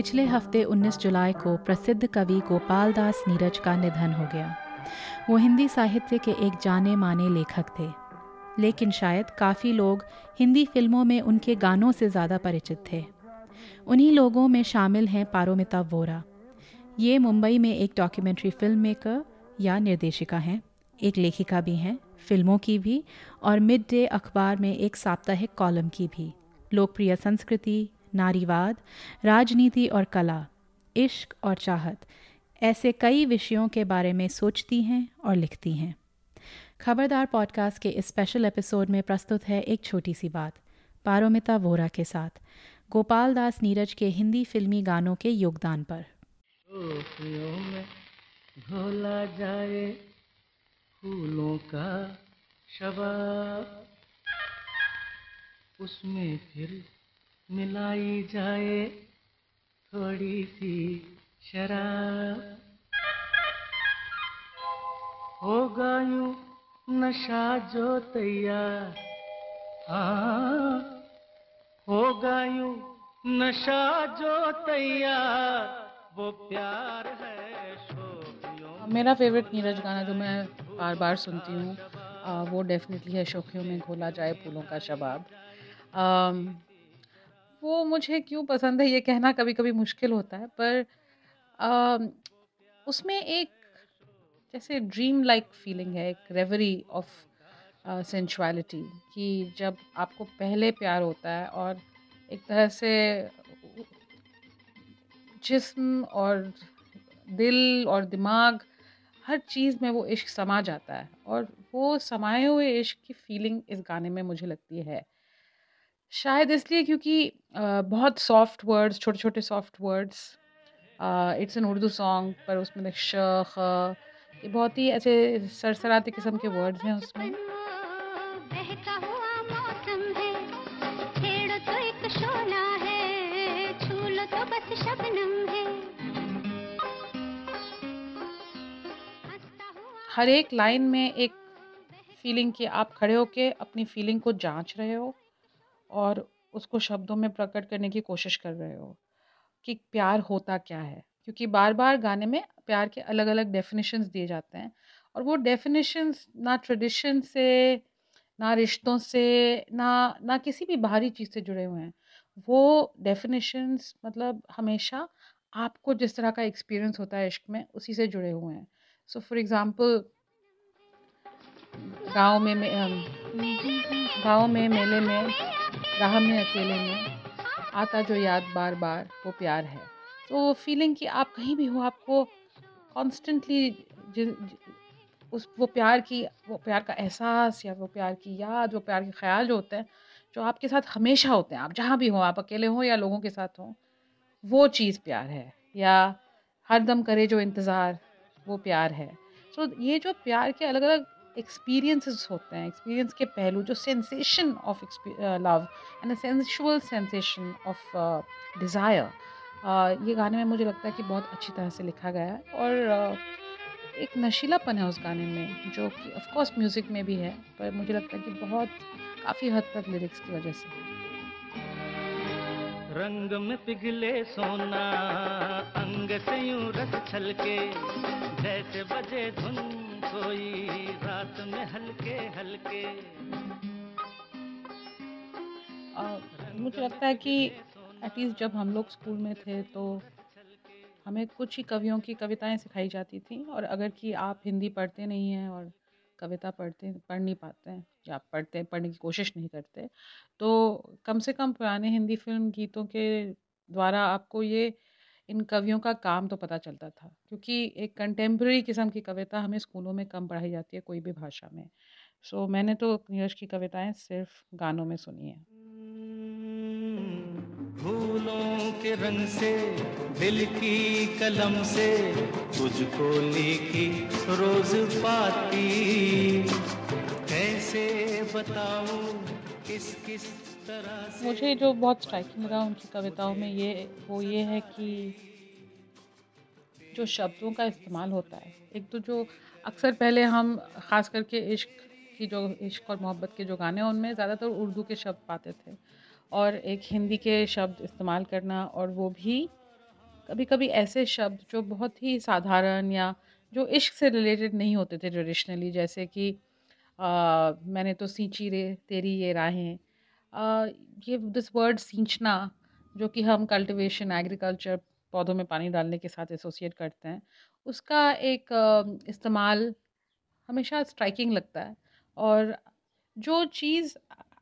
पिछले हफ़्ते 19 जुलाई को प्रसिद्ध कवि गोपाल दास नीरज का निधन हो गया। वो हिंदी साहित्य के एक जाने माने लेखक थे। लेकिन शायद काफ़ी लोग हिंदी फ़िल्मों में उनके गानों से ज़्यादा परिचित थे। उन्हीं लोगों में शामिल हैं पारोमिता वोरा। ये मुंबई में एक डॉक्यूमेंट्री फ़िल्म मेकर या निर्देशिका हैं। एक लेखिका भी हैं, फ़िल्मों की भी, और मिड डे अखबार में एक साप्ताहिक कॉलम की भी। लोकप्रिय संस्कृति नारीवाद, राजनीति और कला, इश्क और चाहत, ऐसे कई विषयों के बारे में सोचती हैं और लिखती हैं। खबरदार पॉडकास्ट के इस स्पेशल एपिसोड में प्रस्तुत है एक छोटी सी बात, पारोमिता वोरा के साथ, गोपाल दास नीरज के हिंदी फिल्मी गानों के योगदान पर। जाए फूलों का उसमें फिर मिलाई जाए थोड़ी सी शराब। होगा यूँ नशा जो तैयार हाँ होगा नशा जो तैयार, वो प्यार है मेरा फेवरेट नीरज गाना जो मैं बार बार सुनती हूँ वो डेफिनेटली है शोखियों में घोला जाए फूलों का शबाब। वो मुझे क्यों पसंद है ये कहना कभी कभी मुश्किल होता है पर आ, उसमें एक जैसे ड्रीम लाइक फीलिंग है एक रेवरी ऑफ़ सेंचुअलिटी कि जब आपको पहले प्यार होता है और एक तरह से जिस्म और दिल और दिमाग हर चीज़ में वो इश्क समा जाता है और वो समाये हुए इश्क की फीलिंग इस गाने में मुझे लगती है। शायद इसलिए क्योंकि बहुत सॉफ्ट वर्ड्स छोटे-छोटे soft words it's an Urdu song पर उसमें श, ख ये बहुत ही ऐसे सरसराते किस्म के वर्ड्स हैं उसमें। हर एक लाइन में एक फीलिंग कि आप खड़े होके अपनी फीलिंग को जाँच रहे हो और उसको शब्दों में प्रकट करने की कोशिश कर रहे हो कि प्यार होता क्या है? क्योंकि बार बार गाने में प्यार के अलग अलग डेफिनेशंस दिए जाते हैं और वो डेफिनेशंस ना ट्रेडिशन से, ना रिश्तों से, ना ना किसी भी बाहरी चीज़ से जुड़े हुए हैं। वो डेफिनेशंस मतलब हमेशा आपको जिस तरह का एक्सपीरियंस होता है इश्क में उसी से जुड़े हुए हैं। सो फॉर एग्ज़ाम्पल गाँव में गाँव में मेले में राह में अकेले में आता जो याद बार बार वो प्यार है। तो वो फीलिंग कि आप कहीं भी हो आपको कॉन्स्टेंटली उस वो प्यार की वो प्यार का एहसास या वो प्यार की याद वो प्यार के ख्याल जो होते हैं जो आपके साथ हमेशा होते हैं आप जहाँ भी हो आप अकेले हो या लोगों के साथ हों वो चीज़ प्यार है। या हर दम करे जो इंतज़ार वो प्यार है। सो so, ये जो प्यार के अलग अलग एक्सपीरियंसेस होते हैं एक्सपीरियंस के पहलू जो sensation of love and sensual sensation of desire ये गाने में मुझे लगता है कि बहुत अच्छी तरह से लिखा गया है और uh, एक नशीलापन है उस गाने में जो कि ऑफकोर्स म्यूज़िक में भी है पर मुझे लगता है कि बहुत काफ़ी हद तक लिरिक्स की वजह से। रंग में पिघले सोना अंग से यूँ रस छलके जैसे बजे धुन कोई रात में हल्के हल्के। मुझे लगता है कि एटलीस्ट जब हम लोग स्कूल में थे तो हमें कुछ ही कवियों की कविताएँ सिखाई जाती थी और अगर कि आप हिंदी पढ़ते नहीं हैं और कविता पढ़ते, पढ़ नहीं पाते हैं या आप पढ़ते, पढ़ने की कोशिश नहीं करते तो कम से कम पुराने हिंदी फ़िल्म गीतों के द्वारा आपको ये इन कवियों का काम तो पता चलता था क्योंकि एक कंटेम्प्रेरी किस्म की कविता हमें स्कूलों में कम पढ़ाई जाती है कोई भी भाषा में। सो so, मैंने तो नीरज की कविताएँ सिर्फ़ गानों में सुनी है। फूलों के रंग से दिल की कलम से तुझको रोज पाती। कैसे बताऊँ किस किस मुझे जो बहुत स्ट्राइकिंग लगा उनकी कविताओं में ये वो ये है कि जो शब्दों का इस्तेमाल होता है। एक तो जो अक्सर पहले हम ख़ास करके इश्क की जो इश्क और मोहब्बत के जो गाने हैं उनमें ज़्यादातर उर्दू के शब्द पाते थे और एक हिंदी के शब्द इस्तेमाल करना और वो भी कभी कभी ऐसे शब्द जो बहुत ही साधारण या जो इश्क से रिलेटेड नहीं होते थे ट्रेडिशनली जैसे कि आ, मैंने तो सींची रे तेरी ये राहें ये दिस वर्ड सींचना, जो कि हम कल्टीवेशन एग्रीकल्चर पौधों में पानी डालने के साथ एसोसिएट करते हैं, उसका एक इस्तेमाल हमेशा स्ट्राइकिंग लगता है। और जो चीज़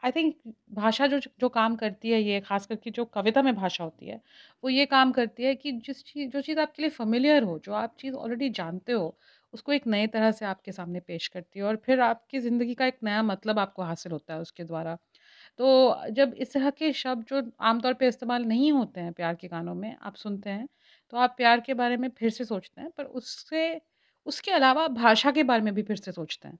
आई थिंक भाषा जो जो काम करती है ये, खास करके जो कविता में भाषा होती है, वो ये काम करती है कि जिस चीज़, जो चीज़ आपके लिए फेमिलियर हो, जो आप चीज़ ऑलरेडी जानते हो, उसको एक नए तरह से आपके सामने पेश करती है और फिर आपकी ज़िंदगी का एक नया मतलब आपको हासिल होता है उसके द्वारा। तो जब इस तरह के शब्द जो आमतौर पे इस्तेमाल नहीं होते हैं प्यार के गानों में आप सुनते हैं तो आप प्यार के बारे में फिर से सोचते हैं पर उससे उसके अलावा भाषा के बारे में भी फिर से सोचते हैं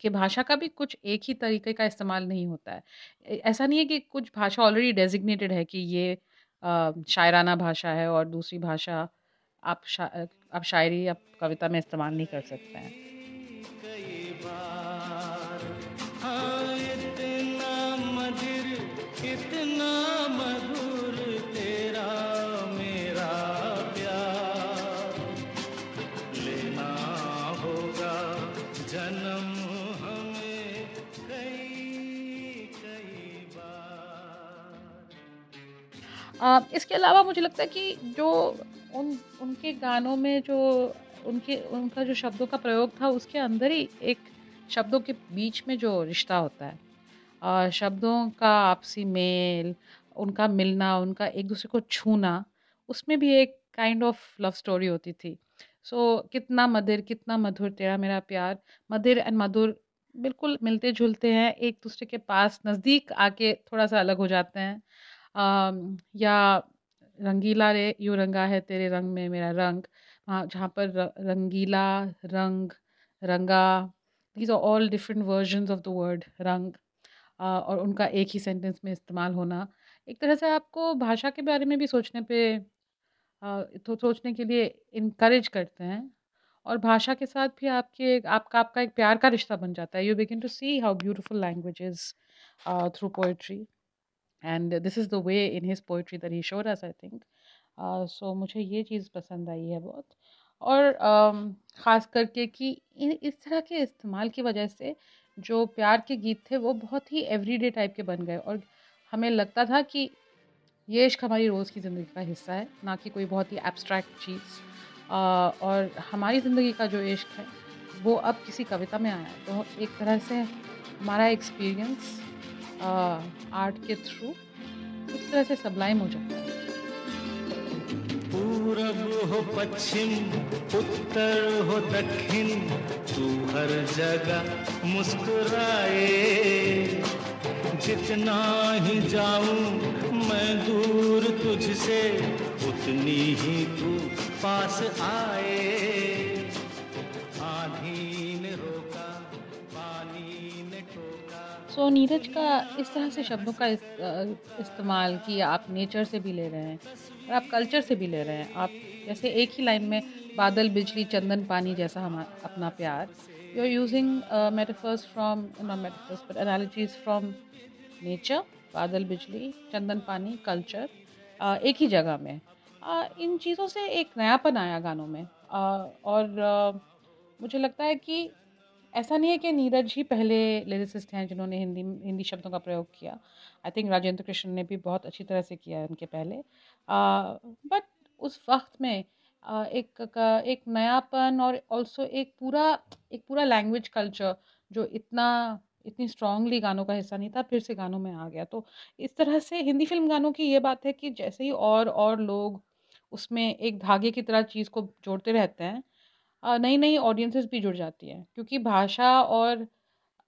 कि भाषा का भी कुछ एक ही तरीके का इस्तेमाल नहीं होता है। ऐसा नहीं है कि कुछ भाषा ऑलरेडी डेजिग्नेटेड है कि ये शायराना भाषा है और दूसरी भाषा आप शा, आप शायरी या कविता में इस्तेमाल नहीं कर सकते हैं। इसके अलावा मुझे लगता है कि जो उन उनके गानों में जो उनके उनका जो शब्दों का प्रयोग था उसके अंदर ही एक शब्दों के बीच में जो रिश्ता होता है। और शब्दों का आपसी मेल उनका मिलना उनका एक दूसरे को छूना उसमें भी एक काइंड ऑफ़ लव स्टोरी होती थी। सो so, कितना मधुर कितना मधुर तेरा मेरा प्यार। मधुर एंड मधुर बिल्कुल मिलते जुलते हैं एक दूसरे के पास नज़दीक आके थोड़ा सा अलग हो जाते हैं। या रंगीला रे, यू रंगा है तेरे रंग में मेरा रंग। वहाँ जहाँ पर रंगीला, रंग, रंगा these are all different version of the word rang. और उनका एक ही सेंटेंस में इस्तेमाल होना। एक तरह से आपको भाषा के बारे में भी सोचने पे तो सोचने के लिए इनक्रेज करते हैं। और भाषा के साथ भी आपके आपका आपका एक प्यार का रिश्ता बन जाता है। You begin to see how beautiful language through poetry and this is the way in his poetry that he showed us I think so मुझे ये चीज़ पसंद आई है बहुत। और ख़ास करके कि इस तरह के इस्तेमाल की वजह से जो प्यार के गीत थे वो बहुत ही एवरीडे टाइप के बन गए। और हमें लगता था कि ये इश्क हमारी रोज़ की ज़िंदगी का हिस्सा है, ना कि कोई बहुत ही एब्स्ट्रैक्ट चीज़। और हमारी ज़िंदगी का जो इश्क है, वो अब किसी कविता में आया है। तो एक तरह से हमारा एक्सपीरियंस आर्ट के थ्रू इस तरह से सबलाइम हो जाता है पूरब हो पश्चिम, उत्तर हो दक्षिण, तू हर जगह मुस्कुराए। जितना ही जाऊँ मैं दूर तुझसे, उतनी ही तू पास आए। सो नीरज का इस तरह से शब्दों का इस, इस्तेमाल कि आप नेचर से भी ले रहे हैं और आप कल्चर से भी ले रहे हैं। आप जैसे एक ही लाइन में बादल बिजली चंदन पानी जैसा हम अपना प्यार। You are using metaphors from not metaphors but analogies from nature बादल बिजली चंदन पानी कल्चर uh, एक ही जगह में। uh, इन चीज़ों से एक नयापन आया गानों में। uh, और मुझे लगता है कि ऐसा नहीं है कि नीरज ही पहले लिरिसिस्ट हैं जिन्होंने हिंदी हिंदी शब्दों का प्रयोग किया। आई थिंक राजेंद्र कृष्ण ने भी बहुत अच्छी तरह से किया है उनके पहले। बट उस वक्त में आ, एक एक नयापन और ऑल्सो एक पूरा एक पूरा लैंग्वेज कल्चर जो इतना इतनी स्ट्रांगली गानों का हिस्सा नहीं था फिर से गानों में आ गया। तो इस तरह से हिंदी फ़िल्म गानों की ये बात है कि जैसे ही और और लोग उसमें एक धागे की तरह चीज़ को जोड़ते रहते हैं नई नई ऑडियंसेस भी जुड़ जाती हैं, क्योंकि भाषा और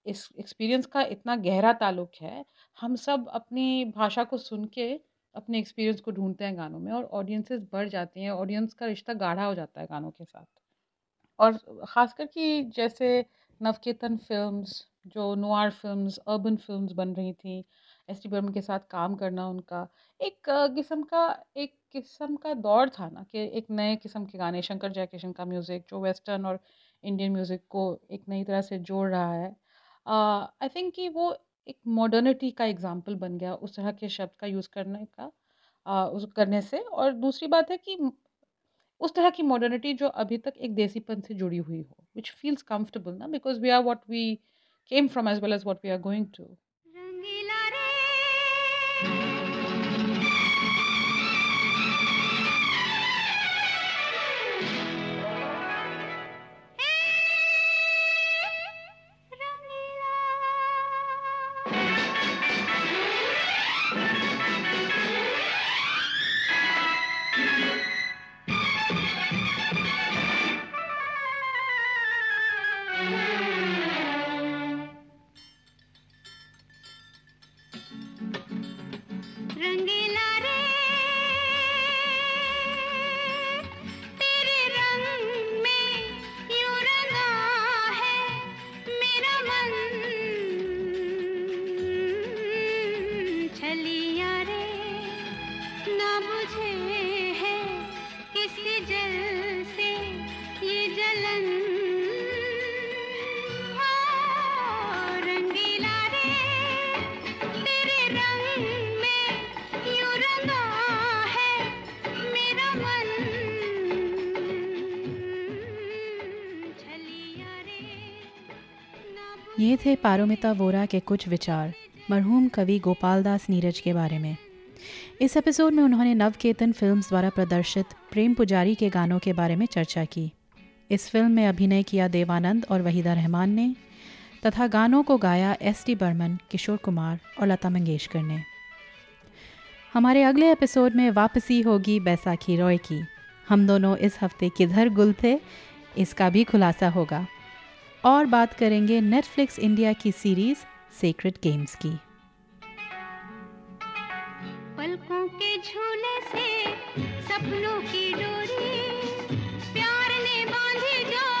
इस एक्सपीरियंस का इतना गहरा ताल्लुक है, हम सब अपनी भाषा को सुन के अपने एक्सपीरियंस को ढूंढते हैं गानों में और ऑडियंसेस बढ़ जाती हैं ऑडियंस का रिश्ता गाढ़ा हो जाता है गानों के साथ। और ख़ासकर कि जैसे नवकेतन फिल्म्स जो नुआर फिल्म्स अर्बन फिल्म्स बन रही थी एस टी बर्मन के साथ काम करना उनका एक किस्म का, एक किस्म का दौर था ना कि एक नए किस्म के गाने, शंकर जयकिशन का म्यूज़िक जो वेस्टर्न और इंडियन म्यूज़िक को एक नई तरह से जोड़ रहा है। आई थिंक कि वो एक मॉडर्निटी का एग्ज़ाम्पल बन गया उस तरह के शब्द का यूज़ करने का उस करने से। और दूसरी बात है कि उस तरह की मॉडर्निटी जो अभी तक एक देसीपन से जुड़ी हुई हो विच फील्स कम्फर्टेबल ना because we are what we came from as well as what we are going to ये थे पारोमिता वोरा के कुछ विचार, मरहूम कवि गोपाल दास नीरज के बारे में। इस एपिसोड में उन्होंने नवकेतन फिल्म्स द्वारा प्रदर्शित प्रेम पुजारी के गानों के बारे में चर्चा की। इस फ़िल्म में अभिनय किया देवानंद और वहीदा रहमान ने, तथा गानों को गाया एस टी बर्मन, किशोर कुमार और लता मंगेशकर ने। हमारे अगले एपिसोड में वापसी होगी बैसाखी रॉय की। हम दोनों इस हफ़्ते किधर गुल थे, इसका भी खुलासा होगा। और बात करेंगे नेटफ्लिक्स इंडिया की सीरीज़ सीक्रेट गेम्स की। पलकों के झूले से सपनों की डोरी, प्यार ने बांधी जो